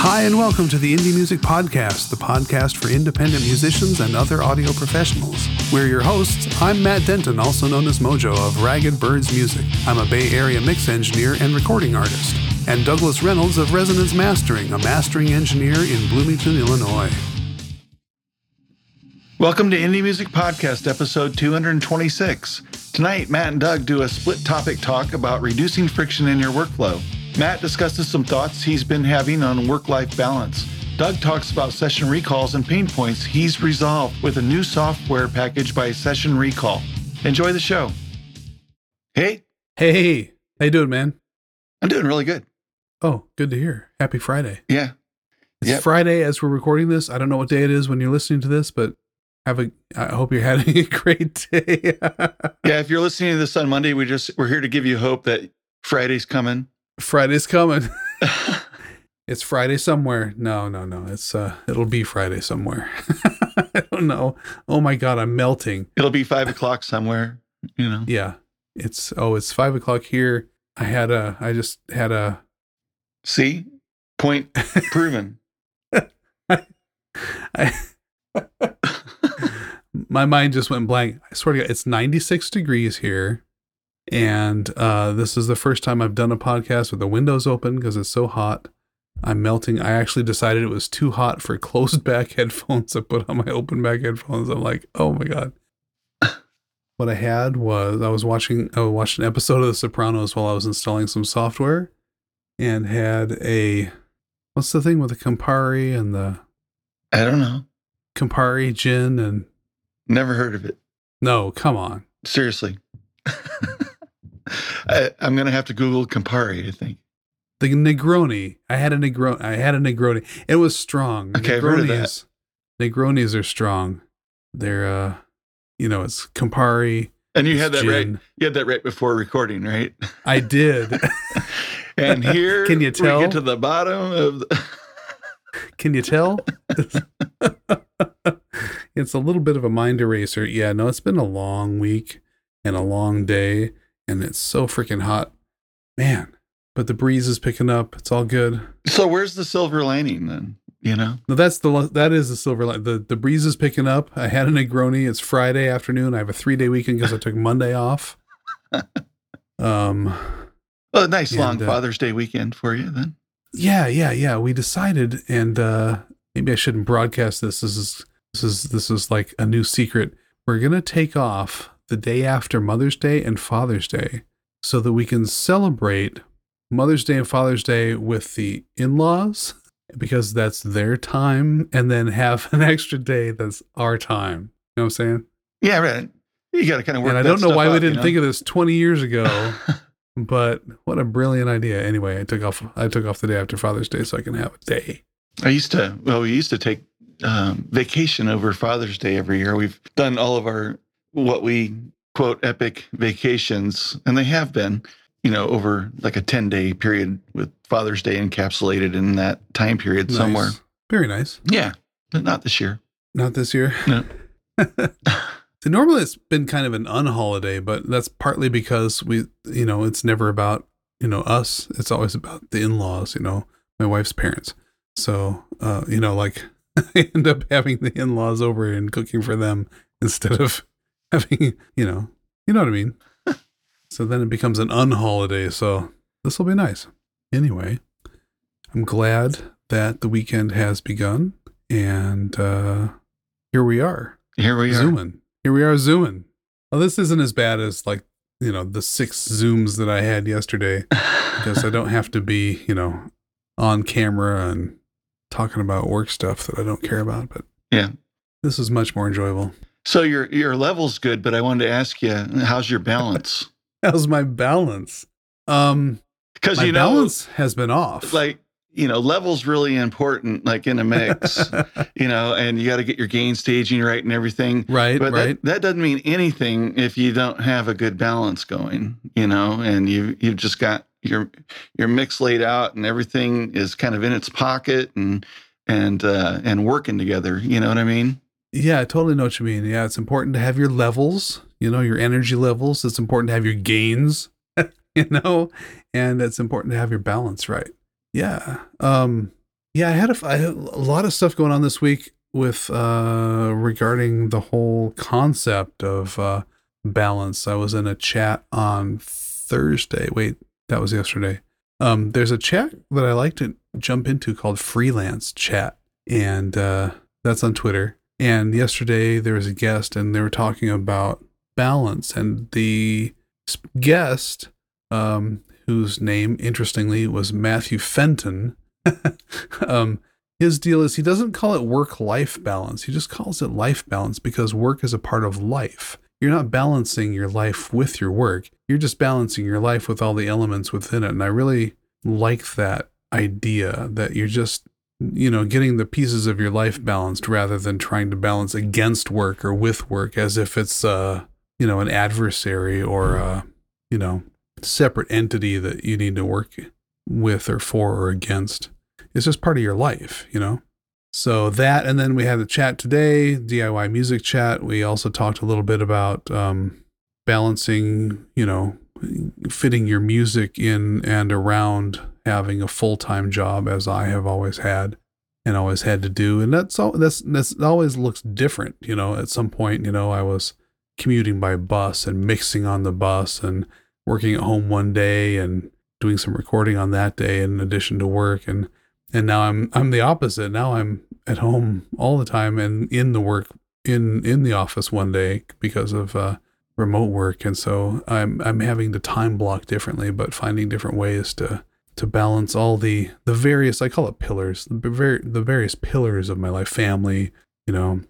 Hi, and welcome to the Indie Music Podcast, the podcast for independent musicians and other audio professionals. We're your hosts. I'm Matt Denton, also known as Mojo of Ragged Birds Music. I'm a Bay Area mix engineer and recording artist. And Douglas Reynolds of Resonance Mastering, a mastering engineer in Bloomington, Illinois. Welcome to Indie Music Podcast, episode 226. Tonight, Matt and Doug do a split topic talk about reducing friction in your workflow. Matt discusses some thoughts he's been having on work life balance. Doug talks about session recalls and pain points he's resolved with a new software package by Session Recall. Enjoy the show. Hey, Hey, how you doing, man? I'm doing really good. Oh, good to hear. Happy Friday. Yeah. It's Yep. Friday as we're recording this. I don't know what day it is when you're listening to this, but have a I hope you're having a great day. Yeah, if you're listening to this on Monday, we just we're here to give you hope that Friday's coming. Friday's coming. It's Friday somewhere. No, no, no. It's uh it'll be Friday somewhere. I don't know. Oh my god, I'm melting. It'll be five o'clock somewhere, you know. Yeah. It's oh, it's five o'clock here. I had a I just had a See? Point proven. I, my mind just went blank. I swear to God, it's 96 degrees here. And uh, this is the first time I've done a podcast with the windows open because it's so hot. I'm melting. I actually decided it was too hot for closed back headphones. I put on my open back headphones. I'm like, oh my God. what I had was I was watching I watched an episode of The Sopranos while I was installing some software and had a what's the thing with the Campari and the I don't know. Campari gin and Never heard of it. no, come on. Seriously. I, I'm gonna have to Google Campari, I think. The Negroni. I had a Negroni. I had a Negroni. It was strong. Okay, I've heard of that. Negronis- Negronis are strong. They're uh you know, it's Campari. And you had that right. You had that right before recording, right? I did. And here Can you we tell? get to the bottom of the, Can you tell? it's a little bit of a mind eraser. Yeah, no, it's been a long week and a long day, and it's so freaking hot. Man, but the breeze is picking up. It's all good. So where's the silver lining then? You know? No, that's the that is the silver line. The the breeze is picking up. I had a Negroni. It's Friday afternoon. I have a three day weekend because I took Monday off. Um, Well, a nice And, long uh, Father's Day weekend for you then. yeah, yeah, yeah. We decided, and uh, maybe I shouldn't broadcast this. This is this is this is like a new secret. We're gonna take off the day after Mother's Day and Father's Day, so that we can celebrate Mother's Day and Father's Day with the in laws because that's their time, and then have an extra day that's our time. You know what I'm saying? Yeah, right. You gotta kind of work. and I don't know why out, we didn't know? think of this 20 years ago, but what a brilliant idea. Anyway, I took off I took off the day after Father's Day so I can have a day. I used to, well, we used to take um, vacation over Father's Day every year. We've done all of our, what we quote, epic vacations, and they have been, you know, over like a 10 day period with Father's Day encapsulated in that time period somewhere. Very nice. Yeah, but not this year. Not this year. No. so normally it's been kind of an unholiday, but that's partly because we you know, it's never about, you know, us. It's always about the in-laws, you know, my wife's parents. So, uh, you know, like I end up having the in-laws over and cooking for them instead of having, you know, you know what I mean. so then it becomes an unholiday. So this will be nice. Anyway, I'm glad that the weekend has begun, and uh, here we are Here we are. zooming. Here we are zooming. Well, this isn't as bad as like you know the six zooms that I had yesterday because I don't have to be you know on camera and talking about work stuff that I don't care about. But Yeah. this is much more enjoyable. So your your level's good, but I wanted to ask you, how's your balance? How's my balance? Um, Because you know, balance has been off. like you know, level's really important, like in a mix. you know, and you got to get your gain staging right and everything. right, But right. that, that doesn't mean anything if you don't have a good balance going, you know, and you you've just got your your mix laid out and everything is kind of in its pocket and and uh and working together. You know what I mean? Yeah, I totally know what you mean. Yeah, it's important to have your levels, you know, your energy levels. It's important to have your gains, you know, and it's important to have your balance right. Yeah. Um Yeah, I had a, I had a lot of stuff going on this week with uh regarding the whole concept of uh balance. I was in a chat on Thursday. Wait, that was yesterday. Um there's a chat that I like to jump into called Freelance Chat and uh that's on Twitter. And yesterday there was a guest and they were talking about balance and the guest um whose name interestingly was Matthew Fenton um, his deal is he doesn't call it work life balance. He just calls it life balance because work is a part of life. You're not balancing your life with your work. You're just balancing your life with all the elements within it. And I really like that idea that you're just, you know, getting the pieces of your life balanced rather than trying to balance against work or with work as if it's, uh, you know, an adversary or, a, you know, separate entity that you need to work with or for or against. It's just part of your life, you know? So that, and then we had the chat today, DIY music chat. We also talked a little bit about um, balancing, you know, fitting your music in and around having a full time job, as I have always had and always had to do. And that's all, that's, that's always looks different. You know, at some point, you know, I was commuting by bus and mixing on the bus and working at home one day and doing some recording on that day in addition to work. And and now I'm I'm the opposite. Now I'm at home all the time and in the work in in the office one day because of uh, remote work, and so I'm I'm having to time block differently, but finding different ways to to balance all the the various I call it pillars the very the various pillars of my life family you know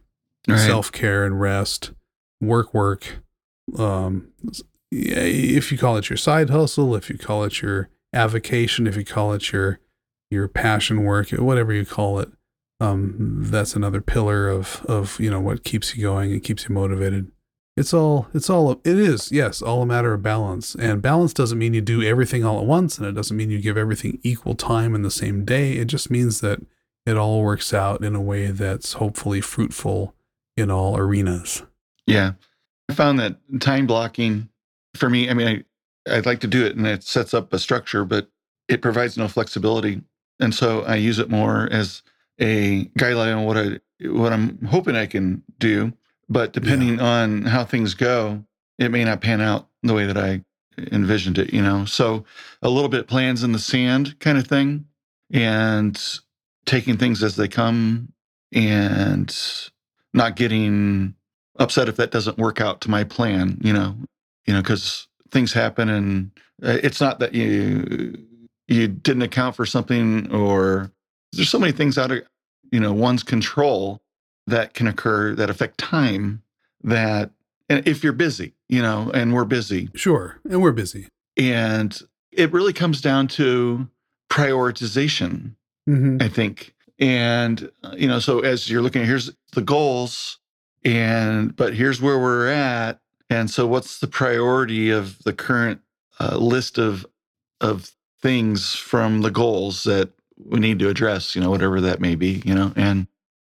right. self care and rest work work um if you call it your side hustle if you call it your avocation if you call it your your passion work, whatever you call it. Um, that's another pillar of of you know what keeps you going and keeps you motivated. It's all it's all it is yes all a matter of balance and balance doesn't mean you do everything all at once and it doesn't mean you give everything equal time in the same day. It just means that it all works out in a way that's hopefully fruitful in all arenas. Yeah, I found that time blocking for me. I mean, I I'd like to do it and it sets up a structure, but it provides no flexibility and so I use it more as a guideline on what I what I'm hoping I can do. But depending yeah. on how things go, it may not pan out the way that I envisioned it. You know, so a little bit plans in the sand kind of thing, and taking things as they come, and not getting upset if that doesn't work out to my plan. You know, you know, because things happen, and uh, it's not that you you didn't account for something or there's so many things out of you know one's control that can occur that affect time that and if you're busy you know and we're busy sure and we're busy and it really comes down to prioritization mm-hmm. i think and you know so as you're looking at here's the goals and but here's where we're at and so what's the priority of the current uh, list of of things from the goals that we need to address, you know, whatever that may be, you know. And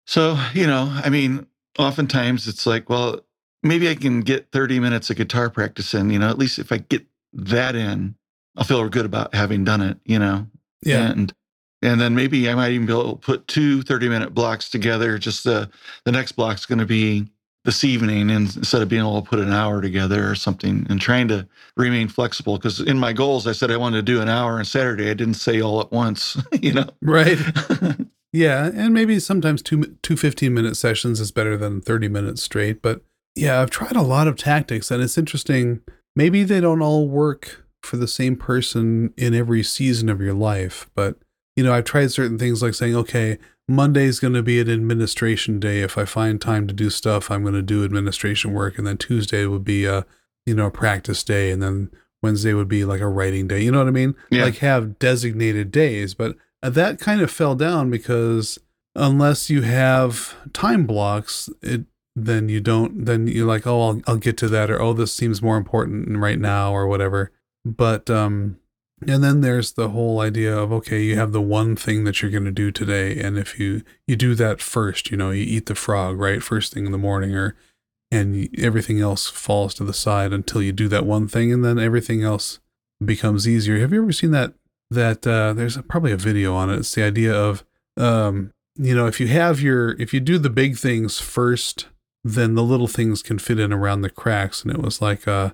so, you know, I mean, oftentimes it's like, well, maybe I can get 30 minutes of guitar practice in, you know, at least if I get that in, I'll feel good about having done it, you know. Yeah. And and then maybe I might even be able to put two 30 minute blocks together. Just the the next block's going to be this evening instead of being able to put an hour together or something and trying to remain flexible because in my goals i said i wanted to do an hour on saturday i didn't say all at once you know right yeah and maybe sometimes two two 15 minute sessions is better than 30 minutes straight but yeah i've tried a lot of tactics and it's interesting maybe they don't all work for the same person in every season of your life but you know i've tried certain things like saying okay Monday's going to be an administration day. If I find time to do stuff, I'm going to do administration work. And then Tuesday would be a, you know, a practice day. And then Wednesday would be like a writing day. You know what I mean? Yeah. Like have designated days. But that kind of fell down because unless you have time blocks, it, then you don't, then you're like, oh, I'll, I'll get to that. Or, oh, this seems more important right now or whatever. But, um, and then there's the whole idea of okay, you have the one thing that you're going to do today, and if you you do that first, you know, you eat the frog right first thing in the morning, or and everything else falls to the side until you do that one thing, and then everything else becomes easier. Have you ever seen that? That uh, there's probably a video on it. It's the idea of um, you know, if you have your, if you do the big things first, then the little things can fit in around the cracks. And it was like, uh,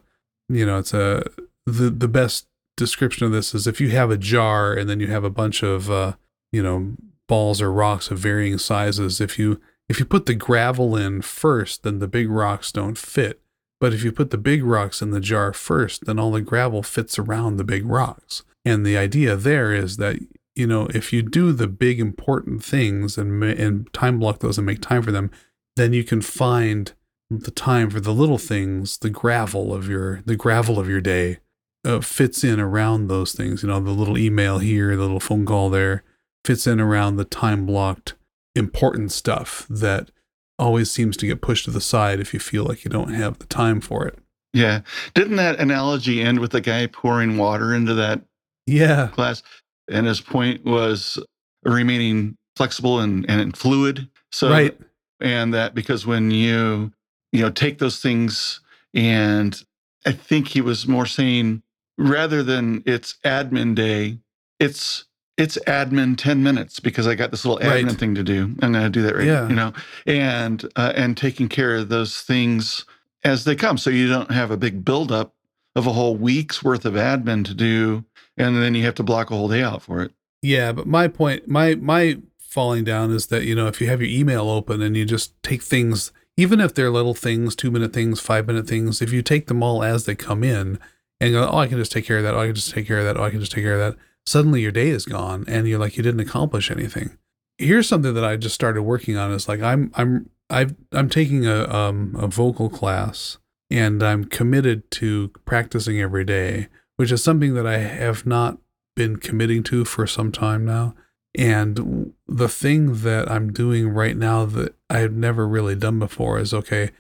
you know, it's a, the, the best description of this is if you have a jar and then you have a bunch of, uh, you know, balls or rocks of varying sizes, if you, if you put the gravel in first, then the big rocks don't fit. But if you put the big rocks in the jar first, then all the gravel fits around the big rocks. And the idea there is that you know if you do the big important things and and time block those and make time for them, then you can find the time for the little things. The gravel of your the gravel of your day uh, fits in around those things. You know the little email here, the little phone call there fits in around the time blocked important stuff that always seems to get pushed to the side if you feel like you don't have the time for it. Yeah. Didn't that analogy end with the guy pouring water into that yeah glass? And his point was remaining flexible and, and fluid. So right. and that because when you you know take those things and I think he was more saying rather than it's admin day, it's it's admin 10 minutes because I got this little admin right. thing to do. I'm going to do that right, yeah. you know, and, uh, and taking care of those things as they come. So you don't have a big buildup of a whole week's worth of admin to do. And then you have to block a whole day out for it. Yeah. But my point, my, my falling down is that, you know, if you have your email open and you just take things, even if they're little things, two minute things, five minute things, if you take them all as they come in and go, oh, I can just take care of that. Oh, I can just take care of that. Oh, I can just take care of that suddenly your day is gone and you're like you didn't accomplish anything here's something that i just started working on is like i'm i'm I've, i'm taking a um a vocal class and i'm committed to practicing every day which is something that i have not been committing to for some time now and the thing that i'm doing right now that i've never really done before is okay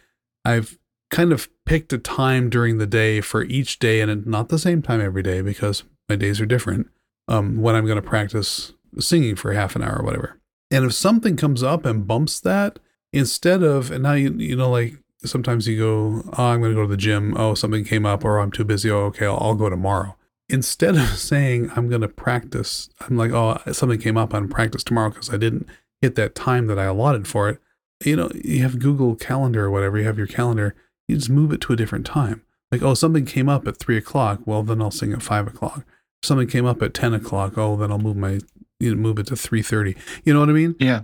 i've kind of picked a time during the day for each day and not the same time every day because my days are different um, when I'm going to practice singing for half an hour or whatever. And if something comes up and bumps that, instead of, and now you, you know, like sometimes you go, oh, I'm going to go to the gym. Oh, something came up or I'm too busy. Oh, okay, I'll, I'll go tomorrow. Instead of saying I'm going to practice, I'm like, oh, something came up. I'm practice tomorrow because I didn't hit that time that I allotted for it. You know, you have Google Calendar or whatever, you have your calendar, you just move it to a different time. Like, oh, something came up at three o'clock. Well, then I'll sing at five o'clock something came up at 10 o'clock oh then i'll move my you know, move it to 3.30 you know what i mean yeah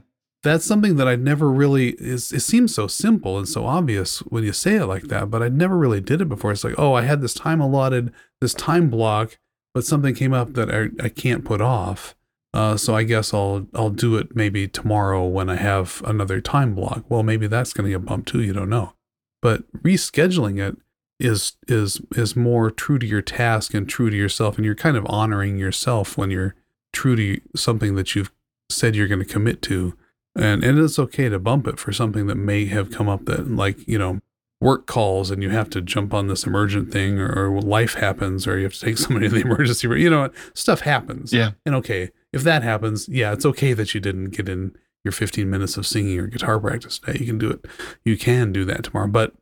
that's something that i'd never really is it seems so simple and so obvious when you say it like that but i never really did it before. It's like oh i had this time allotted this time block but something came up that i, I can't put off. Uh, so i guess i'll i'll do it maybe tomorrow when i have another time block. Well maybe that's going to get bumped too you don't know. But rescheduling it is is is more true to your task and true to yourself and you're kind of honoring yourself when you're true to something that you've said you're going to commit to and and it's okay to bump it for something that may have come up that like you know work calls and you have to jump on this emergent thing or, or life happens or you have to take somebody to the emergency room you know what? stuff happens yeah and okay if that happens yeah it's okay that you didn't get in your 15 minutes of singing or guitar practice today you can do it you can do that tomorrow but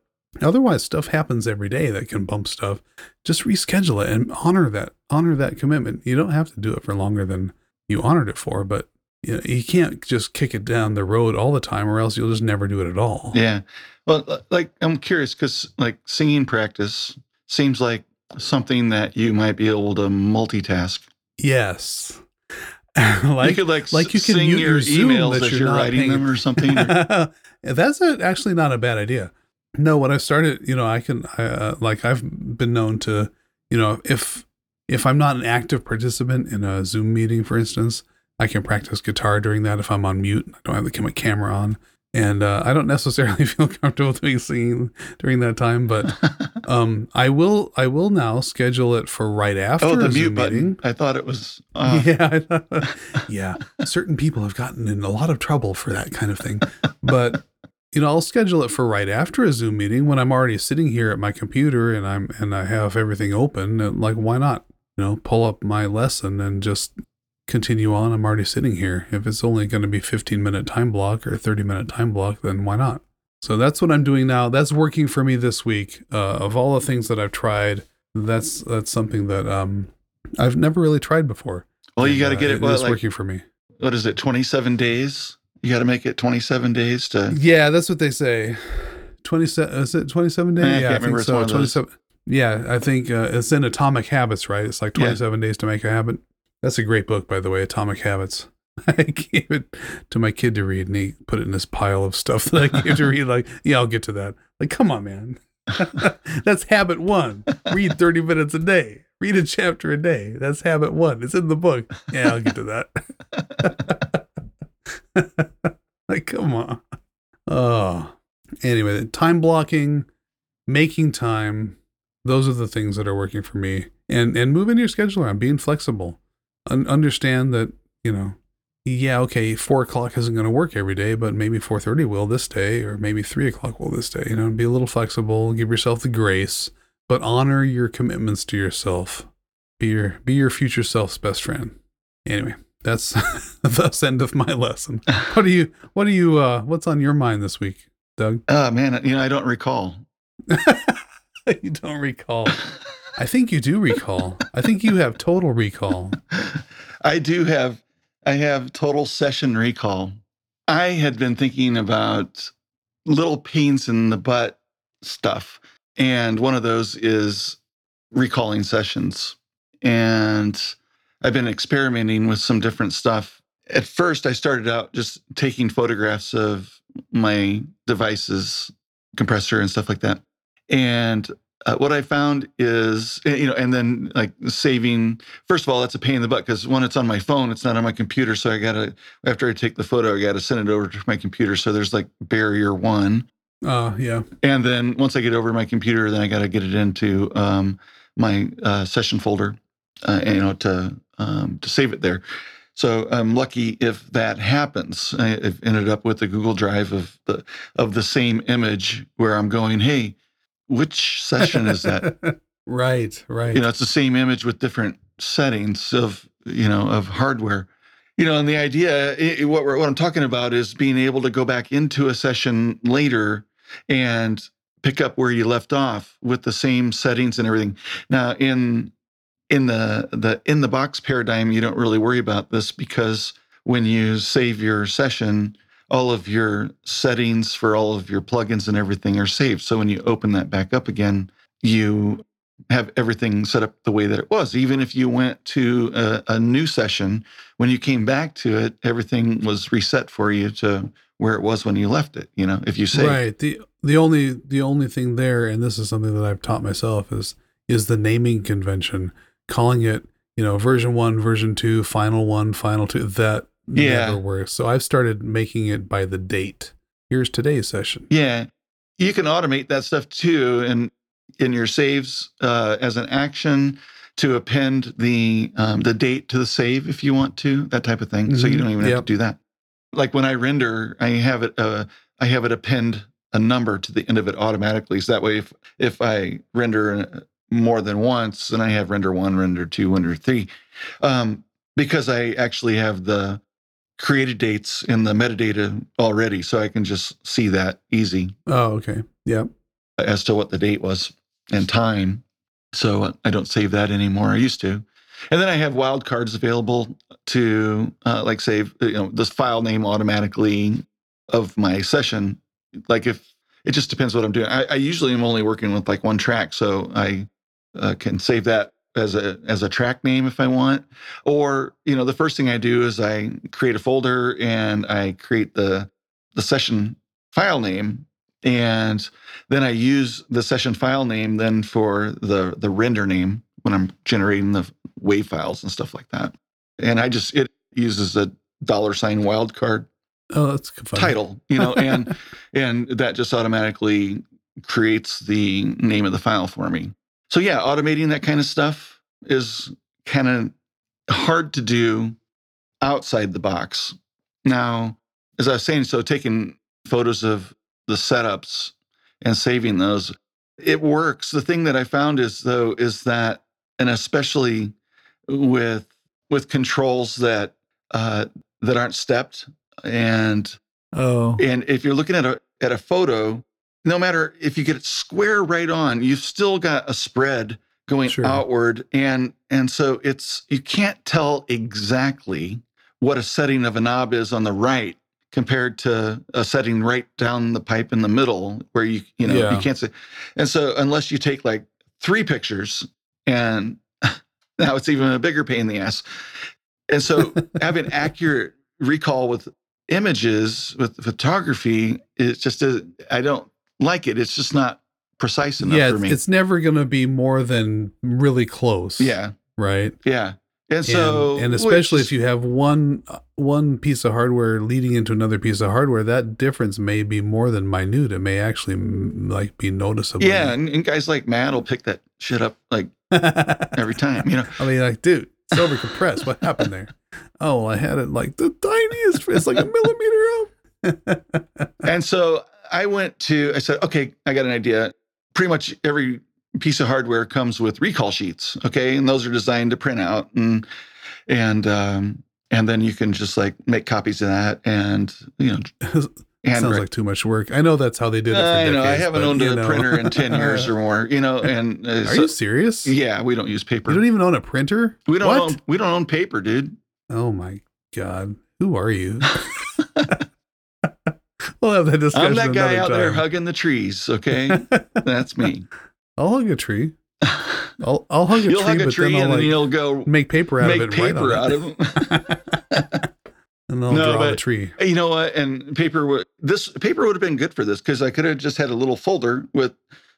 Otherwise, stuff happens every day that can bump stuff. Just reschedule it and honor that. Honor that commitment. You don't have to do it for longer than you honored it for, but you, know, you can't just kick it down the road all the time, or else you'll just never do it at all. Yeah. Well, like I'm curious because like singing practice seems like something that you might be able to multitask. Yes. like you could like, like you can sing your, your emails as you're, you're writing them or something. That's a, actually not a bad idea. No, when I started, you know, I can, uh, like, I've been known to, you know, if if I'm not an active participant in a Zoom meeting, for instance, I can practice guitar during that if I'm on mute. I don't have the camera on, and uh, I don't necessarily feel comfortable doing singing during that time. But um, I will, I will now schedule it for right after. Oh, the mute Zoom button. Meeting. I thought it was. Uh... Yeah, yeah. Certain people have gotten in a lot of trouble for that kind of thing, but you know, I'll schedule it for right after a Zoom meeting when I'm already sitting here at my computer and I'm and I have everything open. And like, why not? You know, pull up my lesson and just continue on. I'm already sitting here. If it's only going to be 15 minute time block or 30 minute time block, then why not? So that's what I'm doing now. That's working for me this week. Uh, of all the things that I've tried, that's that's something that um, I've never really tried before. Well, you got to get uh, it. It's like, working for me. what is it, 27 days? You got to make it 27 days to. Yeah, that's what they say. 27 is it 27 days? I yeah, can't I remember. think It's so. one 27 Yeah, I think uh, it's in Atomic Habits, right? It's like Yeah. 27 days to make a habit. That's a great book, by the way, Atomic Habits. I gave it to my kid to read, and he put it in this pile of stuff that I gave to read. Like, yeah, I'll get to that. Like, come on, man. That's habit one. Read 30 minutes a day. Read a chapter a day. That's habit one. It's in the book. Yeah, I'll get to that. like, come on. Oh, anyway, time blocking, making time. Those are the things that are working for me. And and moving your schedule around, being flexible. Un- understand that you know, yeah, okay, four o'clock isn't going to work every day, but maybe four thirty will this day, or maybe three o'clock will this day. You know, be a little flexible. Give yourself the grace, but honor your commitments to yourself. Be your be your future self's best friend. Anyway, that's the end of my lesson. What do you what do you uh what's on your mind this week, Doug? Oh, man. You know, I don't recall. you don't recall. I think you do recall. I think you have total recall. I do have I have total session recall. I had been thinking about little pains in the butt stuff. And one of those is recalling sessions. And I've been experimenting with some different stuff. At first, I started out just taking photographs of my devices, compressor, and stuff like that. And uh, what I found is, eh, you know, and then like saving. First of all, that's a pain in the butt because when it's on my phone, it's not on my computer. So I gotta after I take the photo, I gotta send it over to my computer. So there's like barrier one, Uh yeah. and then once I get over to my computer, then I gotta get it into um, my uh, session folder, uh, and, you know, to um, to save it there. So I'm lucky if that happens. I've ended up with a Google Drive of the of the same image where I'm going, hey, which session is that? right, right. you know it's the same image with different settings of you know of hardware you know and the idea i- i- what, we're, what i'm talking about is being able to go back into a session later and pick up where you left off with the same settings and everything now in in the the in the box paradigm you don't really worry about this because when you save your session all of your settings for all of your plugins and everything are saved so when you open that back up again you have everything set up the way that it was. Even if you went to a, a new session, when you came back to it, everything was reset for you to where it was when you left it. You know, if you say, right. The the only the only thing there, and this is something that I've taught myself, is is the naming convention. Calling it, you know, version one, version two, final one, final two. That Yeah. never works. So I've started making it by the date. Here's today's session. yeah, you can automate that stuff too, and in your saves uh, as an action to append the um, the date to the save if you want to, that type of thing. So you Mhm. don't even have to do that. Like when I render, I have it uh, I have it append a number to the end of it automatically. So that way, if if I render uh, more than once, then I have render one, render two, render three, um, because I actually have the created dates in the metadata already, so I can just see that easy Oh, okay. Yep. as to what the date was and time. So I don't save that anymore. I used to. And then I have wildcards available to uh, like save you know this file name automatically of my session. Like if it just depends what I'm doing. I, I usually am only working with like one track, so I uh, can save that as a as a track name if I want. Or you know the first thing I do is I create a folder and I create the the session file name and then I use the session file name then for the the render name when I'm generating the wave files and stuff like that. And I just it uses a dollar sign wildcard Oh, that's fun. title, you know, and and that just automatically creates the name of the file for me. So yeah, automating that kind of stuff is kind of hard to do outside the box. Now, as I was saying, so taking photos of the setups and saving those, it works. The thing that I found is though is that, and especially with with controls that uh, that aren't stepped, and Oh, and if you're looking at a at a photo, no matter if you get it square right on, you've still got a spread going Sure. outward, and and so it's you can't tell exactly what a setting of a knob is on the right compared to a setting right down the pipe in the middle where you you know Yeah. you can't see and so unless you take like three pictures and now it's even a bigger pain in the ass and so having accurate recall with images with photography is just a, i don't like it it's just not precise enough yeah, for me it's never going to be more than really close. yeah Right. yeah and so and, and especially which- if you have one uh, one piece of hardware leading into another piece of hardware, that difference may be more than minute. It may actually like be noticeable. yeah and, and guys like matt will pick that shit up like every time you know I mean, like, dude, it's over compressed. What happened there? Oh, I had it like the tiniest. It's like a millimeter up. and so I went to, I said, okay, I got an idea. Pretty much every piece of hardware comes with recall sheets. Okay. And those are designed to print out and, and, um, and then you can just like make copies of that and, you know, Sounds like too much work. I know that's how they did it. For I know. I haven't but, owned a know. printer in 10 years or more, you know, and uh, Are so- you serious? yeah, we don't use paper. You don't even own a printer? we don't What? own, we don't own paper, dude. Oh my god. Who are you? we'll have that discussion. I'm that guy out there hugging the trees. Okay. That's me. I'll hug a tree. I'll I'll hug a You'll tree, hug a but tree then I'll and then you'll go make paper out make of it. paper out of it. and I'll No, draw but- tree. you know what? And paper would this paper would have been good for this because I could have just had a little folder with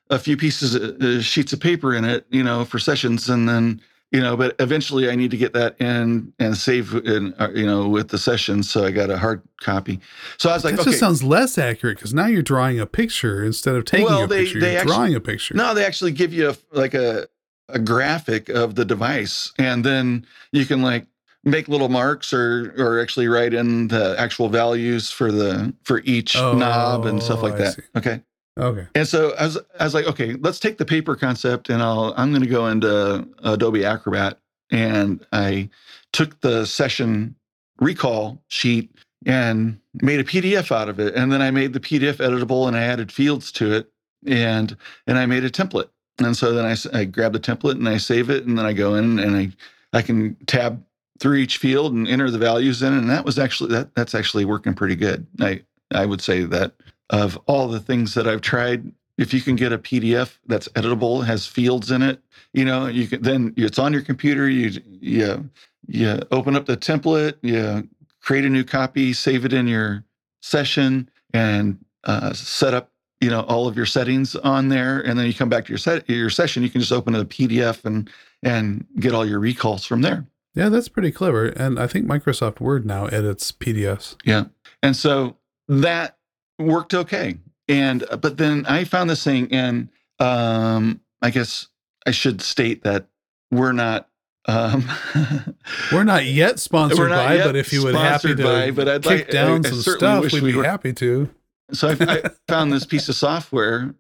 a few pieces of uh, sheets of paper in it, you know, for sessions, and then you know. But eventually, I need to get that in and save in, uh, you know, with the session So I got a hard copy. So I was like, that okay, just sounds less accurate because now you're drawing a picture instead of taking Well, a they- picture. they you're actually- drawing a picture. no, they actually give you a, like a a graphic of the device, and then you can like make little marks or or actually write in the actual values for the for each knob and stuff Oh, like I that. see. Okay. Okay. And so I was, I was like, okay, let's take the paper concept and I'll, I'm going to go into Adobe Acrobat. And I took the session recall sheet and made a PDF out of it. And then I made the PDF editable and I added fields to it and, and I made a template. And so then I, I grab the template and I save it and then I go in and I, I can tab through each field and enter the values in. And that was actually, that that's actually working pretty good. I, I would say that of all the things that I've tried, if you can get a PDF that's editable, has fields in it, you know, you can then it's on your computer. You you you open up the template, you create a new copy, save it in your session, and uh, set up you know all of your settings on there. And then you come back to your set your session, you can just open a PDF and and get all your recalls from there. Yeah, that's pretty clever. And I think Microsoft Word now edits PDFs. Yeah and so that worked okay. And uh, but then I found this thing, and um, I guess I should state that we're not. Um, We're not yet sponsored not by, yet but if you would happy to by, but I'd kick like- down I- some stuff, we'd we be were- happy to. so I, I found this piece of software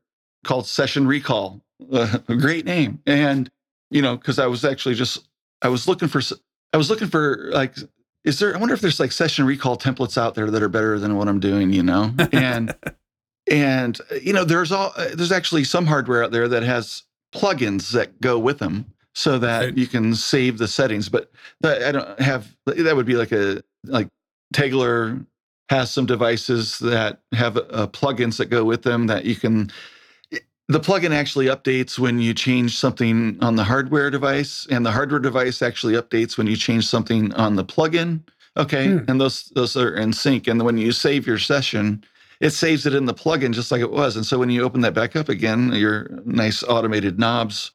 called Session Recall, uh, a great name, and you know, because I was actually just I was looking for I was looking for like. Is there? I wonder if there's like session recall templates out there that are better than what I'm doing, you know. And and you know, there's all uh, there's actually some hardware out there that has plugins that go with them, so that Right. you can save the settings. But that, I don't have. That would be like a like Tegeler has some devices that have uh, plugins that go with them that you can. The plugin actually updates when you change something on the hardware device, and the hardware device actually updates when you change something on the plugin. Okay, Hmm. and those those are in sync. And when you save your session, it saves it in the plugin just like it was. And so when you open that back up again, your nice automated knobs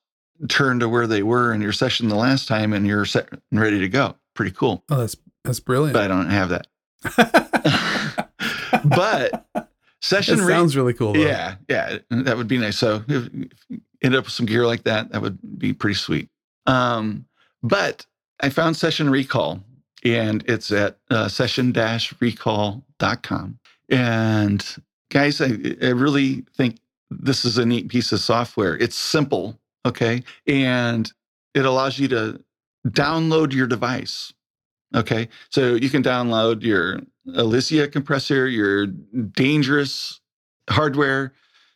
turn to where they were in your session the last time, and you're set and ready to go. Pretty cool. Oh, that's that's brilliant. But I don't have that. but session re- sounds really cool. Though. yeah, yeah, that would be nice. So if, if you end up with some gear like that, that would be pretty sweet. Um, but I found Session Recall, and it's at uh, session-recall.com. And guys, I, I really think this is a neat piece of software. It's simple, okay, and it allows you to download your device. Okay, so you can download your Elysia compressor, your dangerous hardware,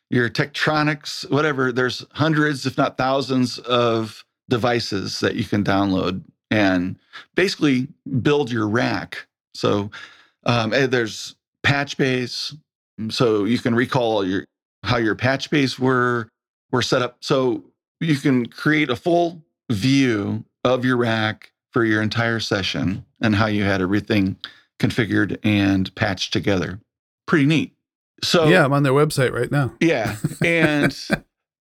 your Tektronix, whatever. There's hundreds, if not thousands, of devices that you can download and basically build your rack. So um, eh, there's patch bays, so you can recall your how your patch bays were were set up. So you can create a full view of your rack for your entire session and how you had everything configured and patched together. Pretty neat. So yeah, I'm on their website right now. Yeah, and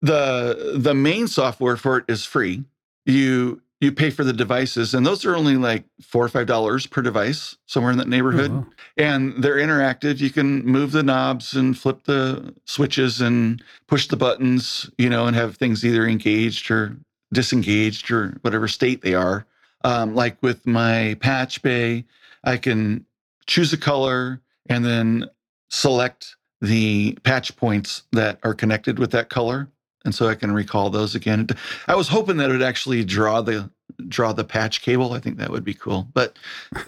the the main software for it is free. You you pay for the devices, and those are only like four or five dollars per device, somewhere in that neighborhood. Oh, wow. And they're interactive. You can move the knobs and flip the switches and push the buttons, you know, and have things either engaged or disengaged or whatever state they are. Um, like with my patch bay, I can choose a color and then select the patch points that are connected with that color and so I can recall those again. I was hoping that it would actually draw the draw the patch cable. I think that would be cool, but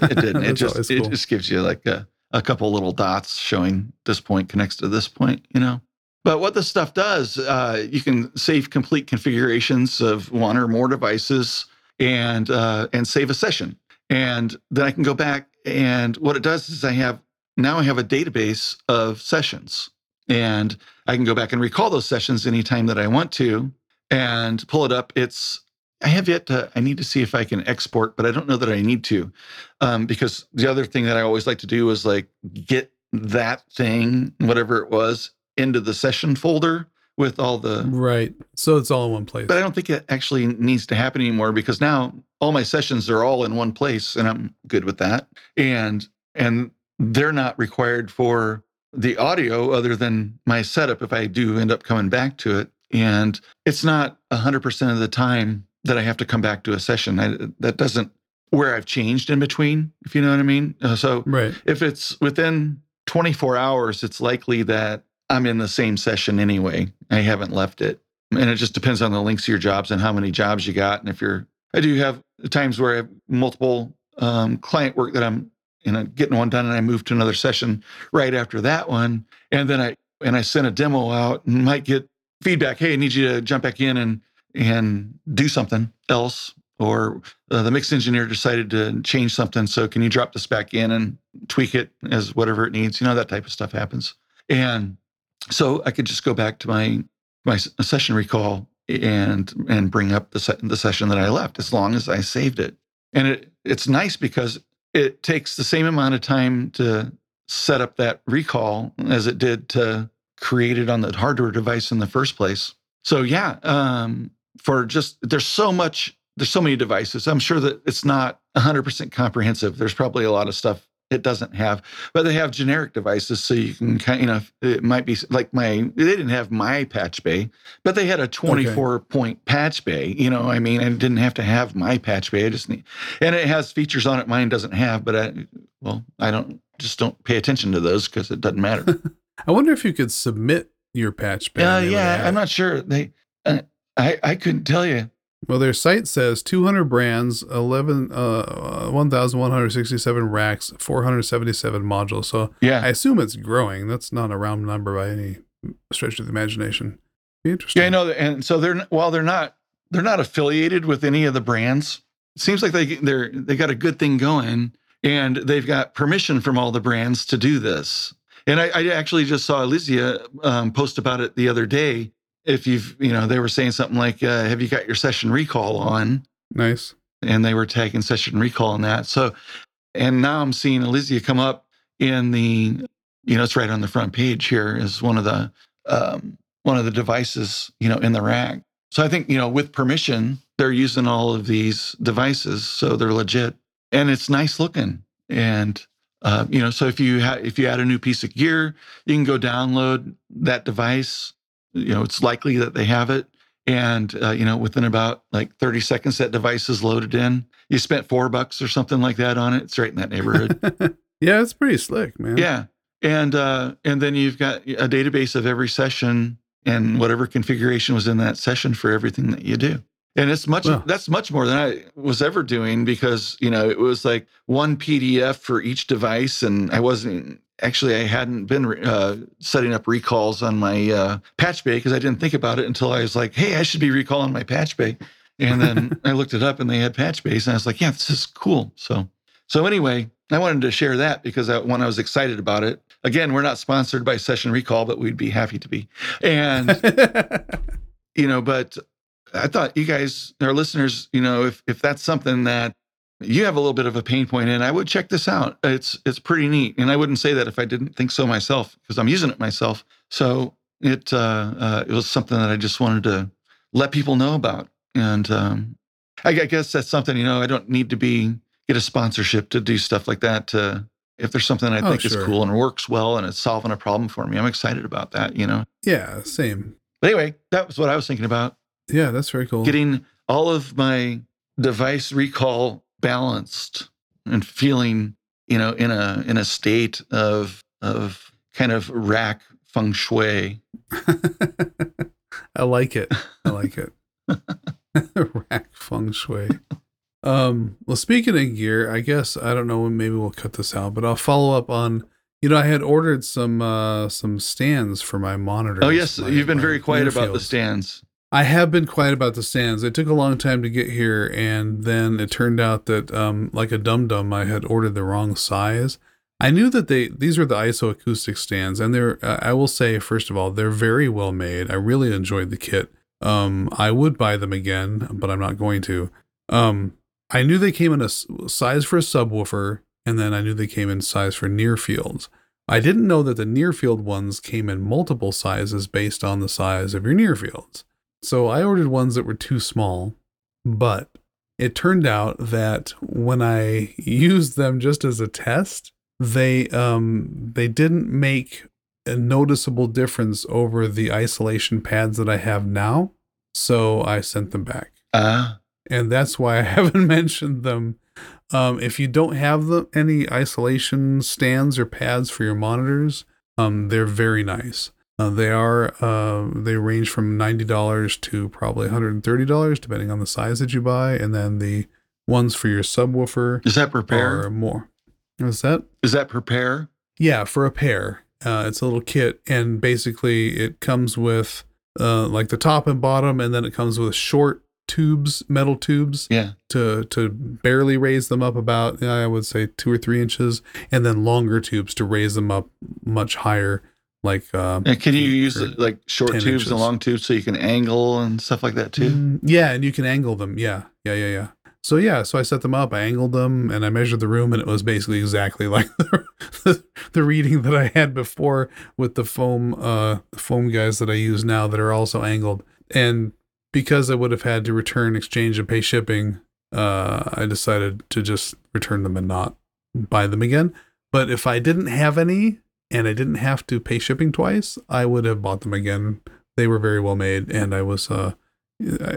it didn't. it just always it just gives you like a, a couple little dots showing this point connects to this point, you know. But what this stuff does, uh, you can save complete configurations of one or more devices and uh, and save a session, and then I can go back and what it does is I have now I have a database of sessions and I can go back and recall those sessions anytime that I want to and pull it up. It's I have yet to. I need to see if I can export, but I don't know that I need to, um, because the other thing that I always like to do is like get that thing, whatever it was, into the session folder with all the. Right. So it's all in one place. But I don't think it actually needs to happen anymore because now all my sessions are all in one place, and I'm good with that. And and they're not required for the audio other than my setup if I do end up coming back to it. And it's not 100% of the time that I have to come back to a session. I, that doesn't where I've changed in between, if you know what I mean. Uh, so right. if it's within 24 hours, it's likely that I'm in the same session anyway. I haven't left it. And it just depends on the links to your jobs and how many jobs you got. And if you're, I do have times where I have multiple um, client work that I'm you know getting one done and I move to another session right after that one. And then I and I send a demo out and might get feedback. Hey, I need you to jump back in and and do something else. Or uh, the mix engineer decided to change something. So can you drop this back in and tweak it as whatever it needs? You know, that type of stuff happens. And so I could just go back to my my session recall and and bring up the se- the session that I left as long as I saved it. And it it's nice because it takes the same amount of time to set up that recall as it did to create it on the hardware device in the first place. So yeah, um, for just there's so much there's so many devices. I'm sure that it's not 100% comprehensive. There's probably a lot of stuff it doesn't have, but they have generic devices, so you can kind you know it might be like my they didn't have my patch bay, but they had a 24 point patch bay. You know, I mean, I didn't have to have my patch bay. I just need, and it has features on it mine doesn't have, but I well I don't just don't pay attention to those because it doesn't matter. I wonder if you could submit your patch bay. Yeah, and they would yeah. I'm not sure. They, uh, I, I couldn't tell you. Well, their site says 200 brands, 11, uh, 1,167 racks, 477 modules. So Yeah, I assume it's growing. That's not a round number by any stretch of the imagination. Be interesting. yeah. I know. And so they're while they're not they're not affiliated with any of the brands. It seems like they they're they got a good thing going, and they've got permission from all the brands to do this. And I, I actually just saw Elysia um, post about it the other day. If you've you know they were saying something like, uh, "Have you got your session recall on?" Nice. and they were tagging session recall on that. So, and now I'm seeing Elysia come up in the, you know, it's right on the front page here is one of the, um, one of the devices, you know, in the rack. So I think, you know, with permission, they're using all of these devices, so they're legit, and it's nice looking. And uh, you know, so if you ha- if you add a new piece of gear, you can go download that device. You know, it's likely that they have it. And uh, you know within about like 30 seconds that device is loaded in. You spent four bucks or something like that on it. It's right in that neighborhood. Yeah, it's pretty slick, man. yeah. And uh, and then you've got a database of every session and whatever configuration was in that session for everything that you do and it's much Wow. that's much more than i was ever doing because you know it was like one pdf for each device and i wasn't actually i hadn't been uh, setting up recalls on my uh, patch bay because i didn't think about it until i was like hey i should be recalling my patch bay And then I looked it up and they had patch bays and I was like, yeah, this is cool. So, so anyway, I wanted to share that because I, when I was excited about it, again, we're not sponsored by Session Recall, but we'd be happy to be. And, you know, but I thought you guys, our listeners, you know, if, if that's something that you have a little bit of a pain point in, I would check this out. It's, it's pretty neat. And I wouldn't say that if I didn't think so myself, because I'm using it myself. So it, uh, uh, it was something that I just wanted to let people know about. And um, I, I guess that's something, you know, I don't need to be get a sponsorship to do stuff like that. To, if there's something I Oh, think sure. is cool and works well and it's solving a problem for me, I'm excited about that, you know. yeah, same. But anyway, that was what I was thinking about Yeah, that's very cool. getting all of my device recall balanced and feeling, you know, in a in a state of of kind of rack feng shui. I like it. I like it. Rack feng shui. Um, well, speaking of gear, I guess I don't know when maybe we'll cut this out, but I'll follow up on. You know, I had ordered some uh some stands for my monitor. Oh yes, you've been very quiet about the stands. I have been quiet about the stands. It took a long time to get here, and then it turned out that, um, like a dum dum, I had ordered the wrong size. I knew that they these were the IsoAcoustic stands, and they're. Uh, I will say, first of all, they're very well made. I really enjoyed the kit. Um, I would buy them again, but I'm not going to. Um, I knew they came in a size for a subwoofer, and then I knew they came in size for near fields. I didn't know that the near field ones came in multiple sizes based on the size of your near fields. So I ordered ones that were too small, but it turned out that when I used them just as a test, they um they didn't make a noticeable difference over the isolation pads that I have now. So I sent them back. Ah, And that's why I haven't mentioned them. Um, if you don't have the, any isolation stands or pads for your monitors, um, they're very nice. Uh, they are uh, they range from ninety dollars to probably one hundred and thirty dollars, depending on the size that you buy. And then the ones for your subwoofer is that per pair? are more. What's that? Is that per pair? Yeah, for a pair. Uh, it's a little kit, and basically it comes with uh, like the top and bottom, and then it comes with short tubes, metal tubes Yeah. to to barely raise them up about I would say two or three inches, and then longer tubes to raise them up much higher, like uh, And can you use like short tubes inches. and long tubes so you can angle and stuff like that too? Mm, yeah, and you can angle them. Yeah, yeah, yeah, yeah. So yeah, so I set them up, I angled them, and I measured the room, and it was basically exactly like the, the reading that I had before with the foam uh foam guys that I use now that are also angled. And because I would have had to return, exchange, and pay shipping, uh, I decided to just return them and not buy them again. But if I didn't have any and I didn't have to pay shipping twice, I would have bought them again. They were very well made, and I was uh,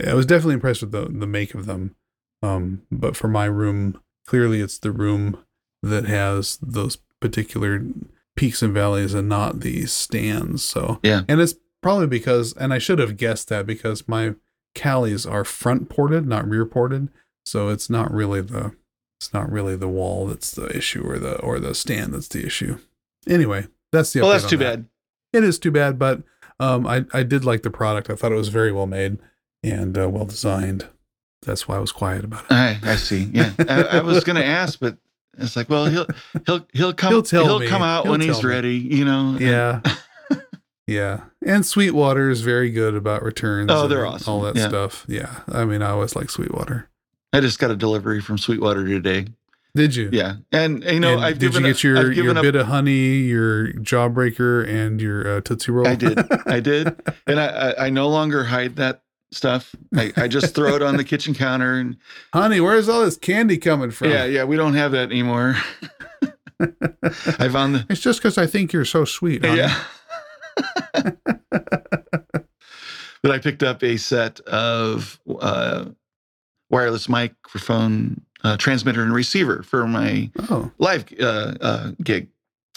I was definitely impressed with the the make of them. Um, but for my room, clearly it's the room that has those particular peaks and valleys and not these stands. So Yeah. and it's probably because, and I should have guessed that because my Kalis are front ported, not rear ported. So it's not really the it's not really the wall that's the issue or the or the stand that's the issue. Anyway, that's the Well, that's on too that. bad. It is too bad, but um, I I did like the product. I thought it was very well made and uh, well designed. That's why I was quiet about it. I, I see. Yeah, I, I was going to ask, but it's like, well, he'll he'll he'll come He'll tell me. come out He'll when he's me. ready. You know. Yeah. yeah. And Sweetwater is very good about returns. Oh, they're awesome. All that Yeah. stuff. Yeah. I mean, I always like Sweetwater. I just got a delivery from Sweetwater today. Did you? Yeah, and you know, And I've did you get your, your up. bit of honey, your jawbreaker, and your uh, Tootsie Roll? I did. I did, and I, I I no longer hide that stuff. I, I just throw it on the kitchen counter, and honey, where's all this candy coming from? yeah, yeah, we don't have that anymore. I found the It's just because I think you're so sweet. honey. yeah. but I picked up a set of uh, wireless microphone uh, transmitter and receiver for my Oh, live uh, uh, gig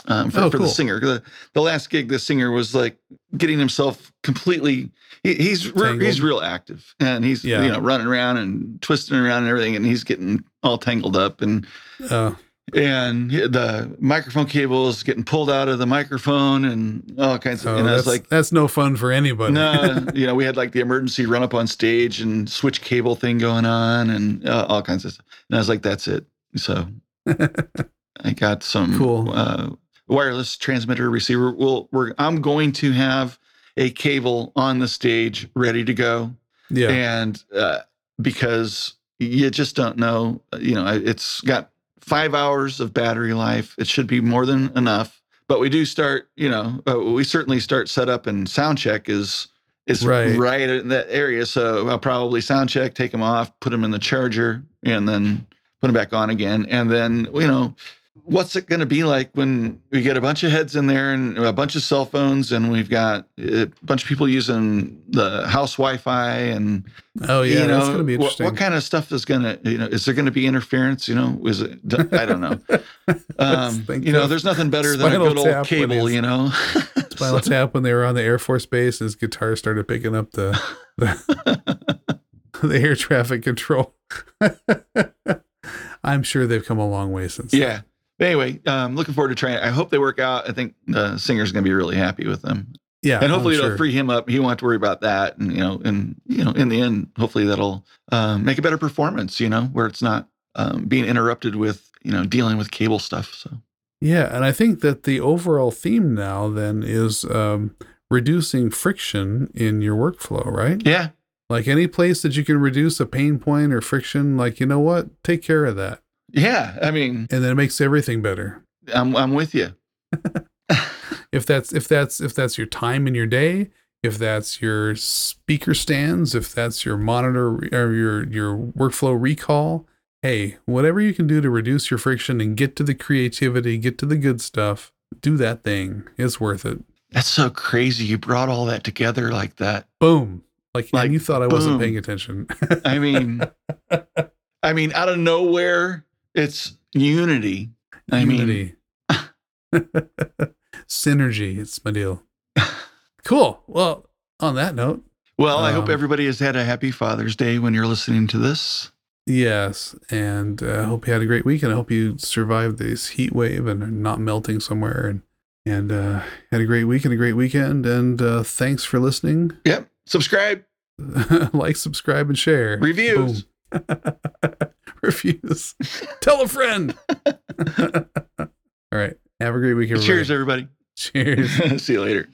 um, for, Oh, for the singer. The, the last gig, the singer was like getting himself completely. He, he's re- he's real active, and he's Yeah. you know running around and twisting around and everything, and he's getting all tangled up. And uh, and the microphone cable is getting pulled out of the microphone and all kinds of. Oh, and I was that's, like, that's no fun for anybody. no, you know, we had like the emergency run up on stage and switch cable thing going on and uh, all kinds of stuff. And I was like, that's it. So I got some Cool. uh, wireless transmitter receiver. We'll, we're, I'm going to have a cable on the stage ready to go. yeah. And uh, because you just don't know, you know, it's got five hours of battery life. It should be more than enough. But we do start, you know, uh, we certainly start setup and sound check is is Right. right. in that area. So I'll probably sound check, take them off, put them in the charger, and then put them back on again. And then, you know, what's it going to be like when we get a bunch of heads in there and a bunch of cell phones, and we've got a bunch of people using the house Wi-Fi and oh yeah, you know, that's gonna be what- interesting. What, kind of stuff is gonna, you know, is there going to be interference? You know, is it? I don't know. Um, you know, there's nothing better than a good old cable. You know, Spinal Tap when they were on the Air Force Base, his guitar started picking up the the, the air traffic control. I'm sure they've come a long way since. then. But anyway, um, looking forward to trying. it. I hope they work out. I think the singer's going to be really happy with them, yeah, and hopefully I'm it'll sure. free him up. He won't have to worry about that, and you know, and you know, in the end, hopefully that'll um, make a better performance. You know, where it's not um, being interrupted with you know dealing with cable stuff. So Yeah, and I think that the overall theme now then is um, reducing friction in your workflow, right? yeah, Like any place that you can reduce a pain point or friction, like you know what, take care of that, yeah. I mean, and then it makes everything better. I'm I'm with you. if that's if that's if that's your time in your day if that's your speaker stands if that's your monitor or your your workflow recall hey whatever you can do to reduce your friction and get to the creativity get to the good stuff do that thing it's worth it That's so crazy. You brought all that together like that. boom like, Like, you thought i wasn't paying attention I mean, I mean, out of nowhere, it's unity. I mean, unity synergy it's my deal cool well on that note well, I hope Um, everybody has had a happy Father's Day when you're listening to this. Yes, and uh, I hope you had a great week, and I hope you survived this heat wave and are not melting somewhere, and and uh, had a great week and a great weekend. And uh, thanks for listening. Yep. Subscribe, like, subscribe, and share. reviews. Boom. Reviews. Tell a friend. All right. Have a great week, everybody. Cheers, everybody. Cheers. See you later.